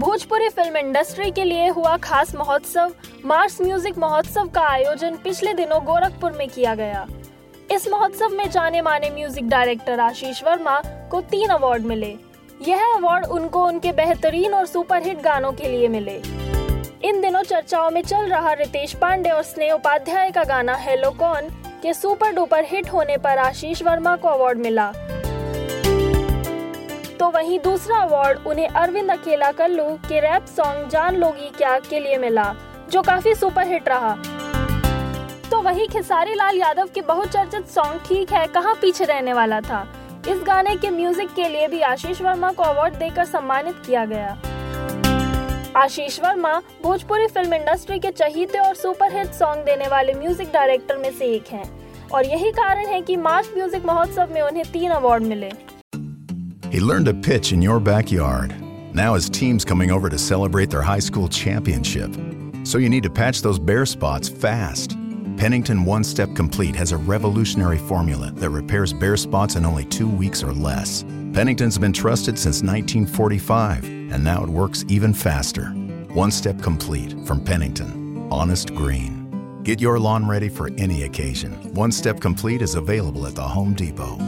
Film industry के लिए हुआ खास महोत्सव मार्स म्यूज़िक महोत्सव का आयोजन पिछले दिनों गोरखपुर में किया गया। इस महोत्सव में जाने माने म्यूज़िक डायरेक्टर आशीष वर्मा को तीन अवार्ड मिले। यह अवार्ड उनको उनके बेहतरीन और सुपरहिट गानों के लिए मिले। इन दिनों चर्चाओं में चल रहा रितेश पांडे और स्नेह उपाध्याय का गाना हेलो कौन के सुपर डुपर हिट होने पर आशीष वर्मा को अवार्ड मिला। तो वहीं दूसरा अवार्ड उन्हें अरविंद अकेला कल्लू के रैप सॉन्ग जान लोगी क्या के लिए मिला, जो काफ़ी सुपर हिट रहा। तो वही खेसारी लाल यादव के बहुचर्चित सॉन्ग ठीक है, कहाँ पीछे रहने वाला था? इस गाने के म्यूज़िक के लिए भी आशीष वर्मा को अवार्ड देकर सम्मानित किया गया। आशीष वर्मा भोजपुरी फ़िल्म इंडस्ट्री के चहीते और सुपरहिट सॉन्ग देने वाले म्यूज़िक डायरेक्टर में से एक हैं। और यही कारण है कि मार्च म्यूज़िक महोत्सव में उन्हें तीन अवार्ड मिले। He learned to pitch in your backyard. Now his team's coming over to celebrate their high school championship. So you need to patch those bare spots fast. Pennington One Step Complete has a revolutionary formula that repairs bare spots in only two weeks or less. Pennington's been trusted since 1945, and now it works even faster. One Step Complete from Pennington. Honest Green. Get your lawn ready for any occasion. One Step Complete is available at the Home Depot.